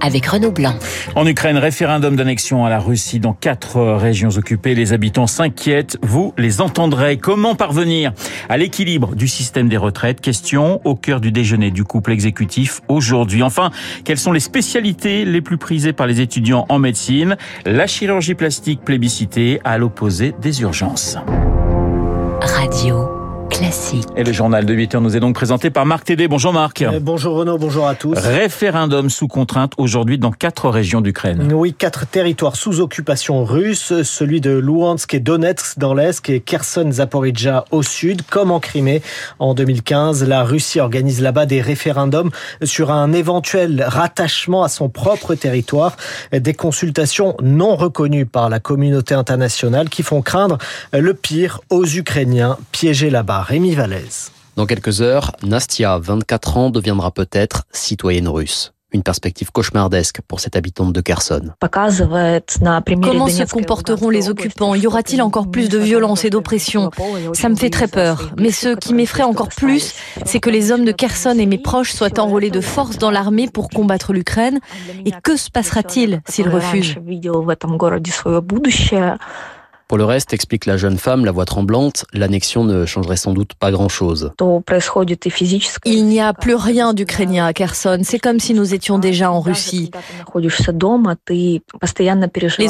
avec Renaud Blanc. En Ukraine, référendum d'annexion à la Russie dans quatre régions occupées. Les habitants s'inquiètent. Vous les entendrez. Comment parvenir à l'équilibre du système des retraites? Question au cœur du déjeuner du couple exécutif aujourd'hui. Enfin, quelles sont les spécialités les plus prisées par les étudiants en médecine? La chirurgie plastique plébiscitée à l'opposé des urgences. Radio. Classique. Et le journal de 8 heures nous est donc présenté par Marc Tédé. Bonjour Marc. Euh, bonjour Renaud, bonjour à tous. Référendum sous contrainte aujourd'hui dans quatre régions d'Ukraine. Oui, quatre territoires sous occupation russe, celui de Luhansk et Donetsk dans l'est et Kherson, Zaporizhia au sud, comme en Crimée. En 2015, la Russie organise là-bas des référendums sur un éventuel rattachement à son propre territoire. Des consultations non reconnues par la communauté internationale qui font craindre le pire aux Ukrainiens piégés là-bas. Rémi Vallès. Dans quelques heures, Nastia, 24 ans, deviendra peut-être citoyenne russe. Une perspective cauchemardesque pour cette habitante de Kherson. Comment se comporteront les occupants? Y aura-t-il encore plus de violence et d'oppression? Ça me fait très peur. Mais ce qui m'effraie encore plus, c'est que les hommes de Kherson et mes proches soient enrôlés de force dans l'armée pour combattre l'Ukraine. Et que se passera-t-il s'ils refusent pour le reste, explique la jeune femme, la voix tremblante, l'annexion ne changerait sans doute pas grand-chose. Il n'y a plus rien d'ukrainien à Kherson. C'est comme si nous étions déjà en Russie. Les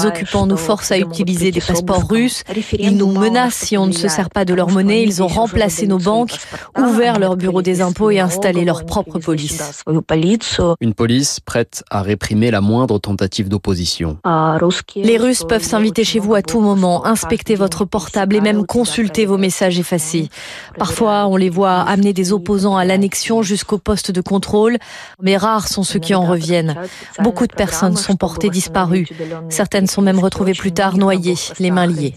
occupants nous forcent à utiliser des passeports russes. Ils nous menacent si on ne se sert pas de leur monnaie. Ils ont remplacé nos banques, ouvert leur bureau des impôts et installé leur propre police. Une police prête à réprimer la moindre tentative d'opposition. Les Russes peuvent s'inviter chez vous à tout moment inspecter votre portable et même consulter vos messages effacés. Parfois, on les voit amener des opposants à l'annexion jusqu'au poste de contrôle, mais rares sont ceux qui en reviennent. Beaucoup de personnes sont portées disparues. Certaines sont même retrouvées plus tard noyées, les mains liées.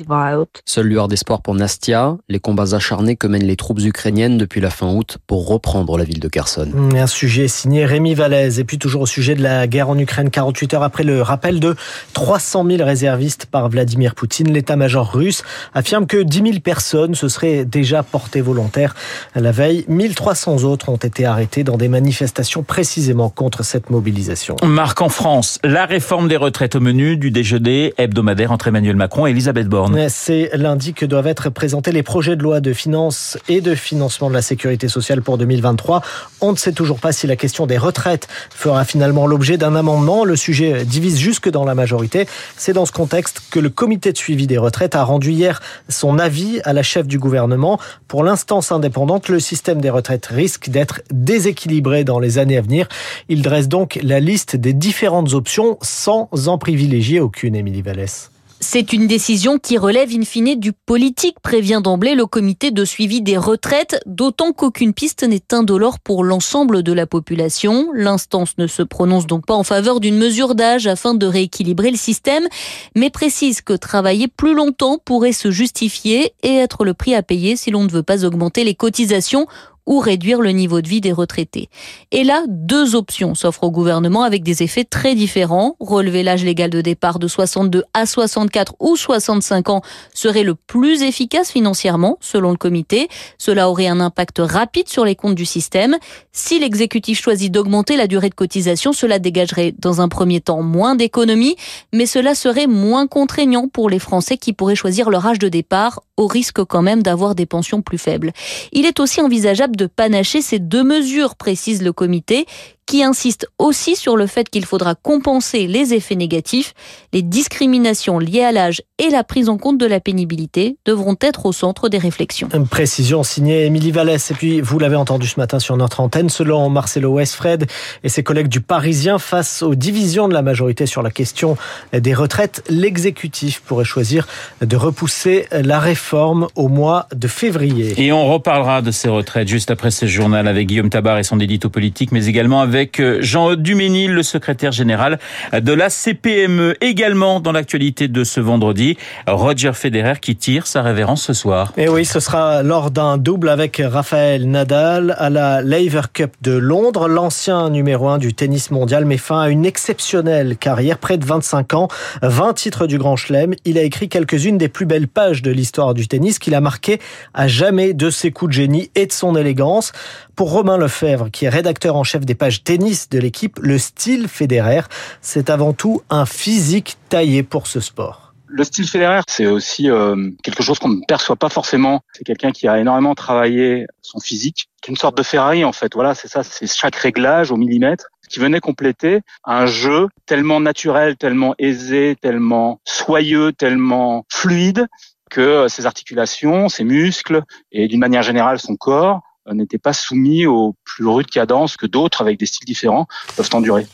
Seule lueur d'espoir pour Nastia, les combats acharnés que mènent les troupes ukrainiennes depuis la fin août pour reprendre la ville de Kherson. Un sujet signé Rémi Vallès. Et puis toujours au sujet de la guerre en Ukraine, 48 heures après le rappel de 300 000 réservistes par Vladimir Poutine, l'état major russe affirme que 10 000 personnes se seraient déjà portées volontaires. La veille, 1300 autres ont été arrêtés dans des manifestations précisément contre cette mobilisation. Marc en France, la réforme des retraites au menu du déjeuner hebdomadaire entre Emmanuel Macron et Elisabeth Borne. C'est lundi que doivent être présentés les projets de loi de finances et de financement de la sécurité sociale pour 2023. On ne sait toujours pas si la question des retraites fera finalement l'objet d'un amendement. Le sujet divise jusque dans la majorité. C'est dans ce contexte que le comité de suivi des retraites retraite a rendu hier son avis à la chef du gouvernement. Pour l'instance indépendante, le système des retraites risque d'être déséquilibré dans les années à venir. Il dresse donc la liste des différentes options sans en privilégier aucune, Émilie Vallès. C'est une décision qui relève in fine du politique, prévient d'emblée le comité de suivi des retraites, d'autant qu'aucune piste n'est indolore pour l'ensemble de la population. L'instance ne se prononce donc pas en faveur d'une mesure d'âge afin de rééquilibrer le système, mais précise que travailler plus longtemps pourrait se justifier et être le prix à payer si l'on ne veut pas augmenter les cotisations ou réduire le niveau de vie des retraités. Et là, deux options s'offrent au gouvernement avec des effets très différents. Relever l'âge légal de départ de 62 à 64 ou 65 ans serait le plus efficace financièrement, selon le comité. Cela aurait un impact rapide sur les comptes du système. Si l'exécutif choisit d'augmenter la durée de cotisation, cela dégagerait dans un premier temps moins d'économies, mais cela serait moins contraignant pour les Français qui pourraient choisir leur âge de départ au risque quand même d'avoir des pensions plus faibles. Il est aussi envisageable de panacher ces deux mesures, précise le comité, qui insiste aussi sur le fait qu'il faudra compenser les effets négatifs. Les discriminations liées à l'âge et la prise en compte de la pénibilité devront être au centre des réflexions. Une précision signée Émilie Vallès. Et puis, vous l'avez entendu ce matin sur notre antenne, selon Marcelo Westfred et ses collègues du Parisien, face aux divisions de la majorité sur la question des retraites, l'exécutif pourrait choisir de repousser la réforme au mois de février. Et on reparlera de ces retraites juste après ce journal avec Guillaume Tabar et son édito politique, mais également avec avec Jean Duménil, le secrétaire général de la CPME. Également dans l'actualité de ce vendredi, Roger Federer qui tire sa révérence ce soir. Et oui, ce sera lors d'un double avec Raphaël Nadal à la Laver Cup de Londres. L'ancien numéro 1 du tennis mondial met fin à une exceptionnelle carrière, près de 25 ans, 20 titres du Grand Chelem. Il a écrit quelques-unes des plus belles pages de l'histoire du tennis qu'il a marqué à jamais de ses coups de génie et de son élégance. Pour Romain Lefebvre, qui est rédacteur en chef des pages tennis de l'équipe, le style fédéraire, c'est avant tout un physique taillé pour ce sport. Le style fédéraire, c'est aussi euh, quelque chose qu'on ne perçoit pas forcément. C'est quelqu'un qui a énormément travaillé son physique, qui une sorte de Ferrari en fait. Voilà, c'est ça, c'est chaque réglage au millimètre qui venait compléter un jeu tellement naturel, tellement aisé, tellement soyeux, tellement fluide que ses articulations, ses muscles et d'une manière générale son corps n'étaient pas soumis aux plus rudes cadences que d'autres avec des styles différents peuvent endurer.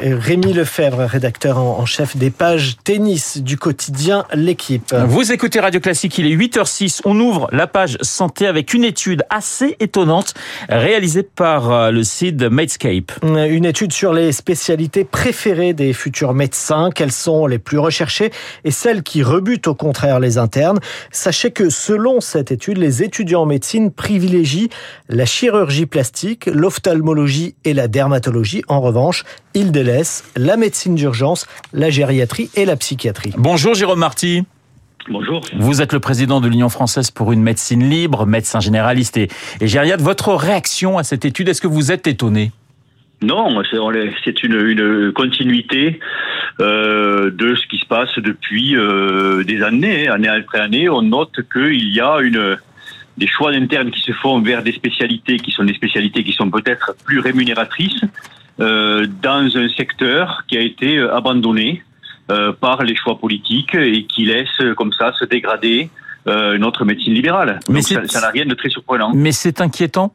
Rémi Lefebvre, rédacteur en chef des pages tennis du quotidien L'équipe. Vous écoutez Radio Classique, il est 8h06. On ouvre la page santé avec une étude assez étonnante réalisée par euh, le site Medscape. Une étude sur les spécialités préférées des futurs médecins, quelles sont les plus recherchées et celles qui rebutent au contraire les internes. Sachez que selon cette étude, les étudiants en médecine privilégient la chirurgie plastique, l'ophtalmologie et la dermatologie. En revanche, il délaisse la médecine d'urgence, la gériatrie et la psychiatrie. Bonjour Jérôme Marty. Bonjour. Vous êtes le président de l'Union française pour une médecine libre, médecin généraliste et, et gériatre. Votre réaction à cette étude, est-ce que vous êtes étonné? Non, c'est une, continuité euh, de ce qui se passe depuis euh, des années, année après année. On note qu'il y a une, des choix internes qui se font vers des spécialités qui sont des spécialités qui sont peut-être plus rémunératrices, euh, dans un secteur qui a été euh, abandonné euh, par les choix politiques et qui laisse comme ça se dégrader notre médecine libérale. Mais ça n'a rien de très surprenant. Mais c'est inquiétant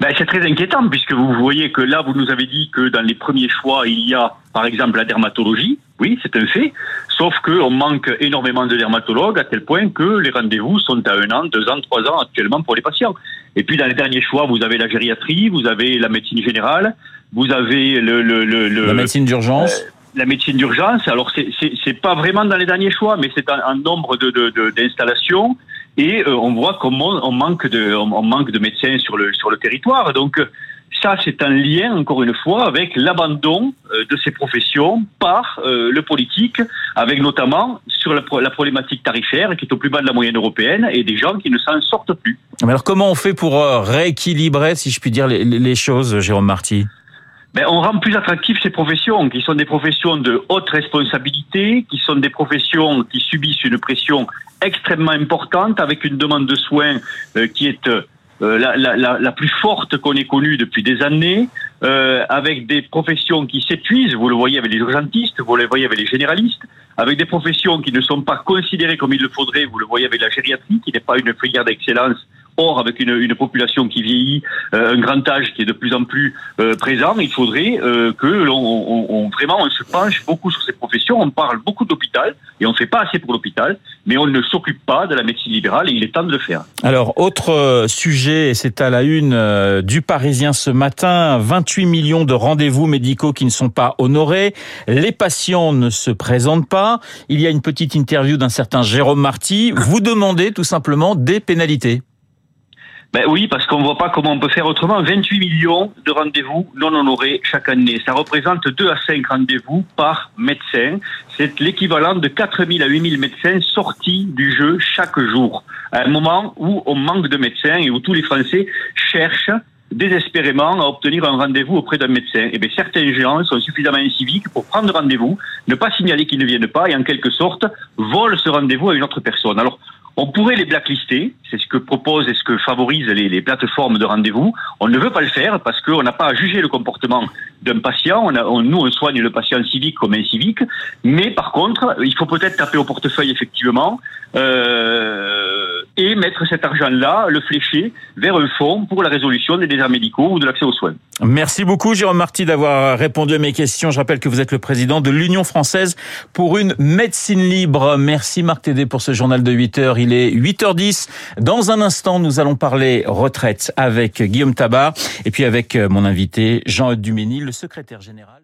ben, c'est très inquiétant puisque vous voyez que là, vous nous avez dit que dans les premiers choix, il y a par exemple la dermatologie. Oui, c'est un fait. Sauf qu'on manque énormément de dermatologues à tel point que les rendez-vous sont à un an, deux ans, trois ans actuellement pour les patients. Et puis dans les derniers choix, vous avez la gériatrie, vous avez la médecine générale, vous avez le, le, le, la médecine d'urgence. Euh, la médecine d'urgence. Alors c'est pas vraiment dans les derniers choix, mais c'est un, nombre de d'installations. De, et euh, on voit comment on manque de on, manque de médecins sur le sur le territoire. Donc ça, c'est un lien, encore une fois, avec l'abandon euh, de ces professions par le politique, avec notamment sur la, la, problématique tarifaire qui est au plus bas de la moyenne européenne et des gens qui ne s'en sortent plus. Mais alors comment on fait pour rééquilibrer, si je puis dire, les, les choses, Jérôme Marty? Ben, on rend plus attractives ces professions, qui sont des professions de haute responsabilité, qui sont des professions qui subissent une pression extrêmement importante, avec une demande de soins euh, qui est euh, la, la, la, plus forte qu'on ait connue depuis des années, euh, avec des professions qui s'épuisent, vous le voyez avec les urgentistes, vous le voyez avec les généralistes, avec des professions qui ne sont pas considérées comme il le faudrait, vous le voyez avec la gériatrie, qui n'est pas une filière d'excellence Or, avec une, population qui vieillit, euh, un grand âge qui est de plus en plus euh, présent, il faudrait que l'on on, on, vraiment on se penche beaucoup sur ces professions. On parle beaucoup d'hôpital et on ne fait pas assez pour l'hôpital, mais on ne s'occupe pas de la médecine libérale et il est temps de le faire. Alors, autre sujet, c'est à la une du Parisien ce matin, 28 millions de rendez-vous médicaux qui ne sont pas honorés. Les patients ne se présentent pas. Il y a une petite interview d'un certain Jérôme Marty. Vous demandez tout simplement des pénalités. Ben oui, parce qu'on voit pas comment on peut faire autrement. 28 millions de rendez-vous non honorés chaque année. Ça représente 2 à 5 rendez-vous par médecin. C'est l'équivalent de 4 000 à 8 000 médecins sortis du jeu chaque jour. À un moment où on manque de médecins et où tous les Français cherchent désespérément à obtenir un rendez-vous auprès d'un médecin. Et eh bien, certains gens sont suffisamment inciviques pour prendre rendez-vous, ne pas signaler qu'ils ne viennent pas et en quelque sorte volent ce rendez-vous à une autre personne. Alors, on pourrait les blacklister, c'est ce que proposent et ce que favorisent les, plateformes de rendez-vous. On ne veut pas le faire parce qu'on n'a pas à juger le comportement d'un patient. Nous, on soigne le patient civique comme civique. Mais par contre, il faut peut-être taper au portefeuille effectivement. Euh, et mettre cet argent-là, le flécher vers un fonds pour la résolution des déserts médicaux ou de l'accès aux soins. Merci beaucoup Jérôme Marty d'avoir répondu à mes questions. Je rappelle que vous êtes le président de l'Union française pour une médecine libre. Merci Marc Tédé pour ce journal de 8 heures. Il est 8h10. Dans un instant, nous allons parler retraite avec Guillaume Tabar et puis avec mon invité Jean-Eudes Duménil, le secrétaire général.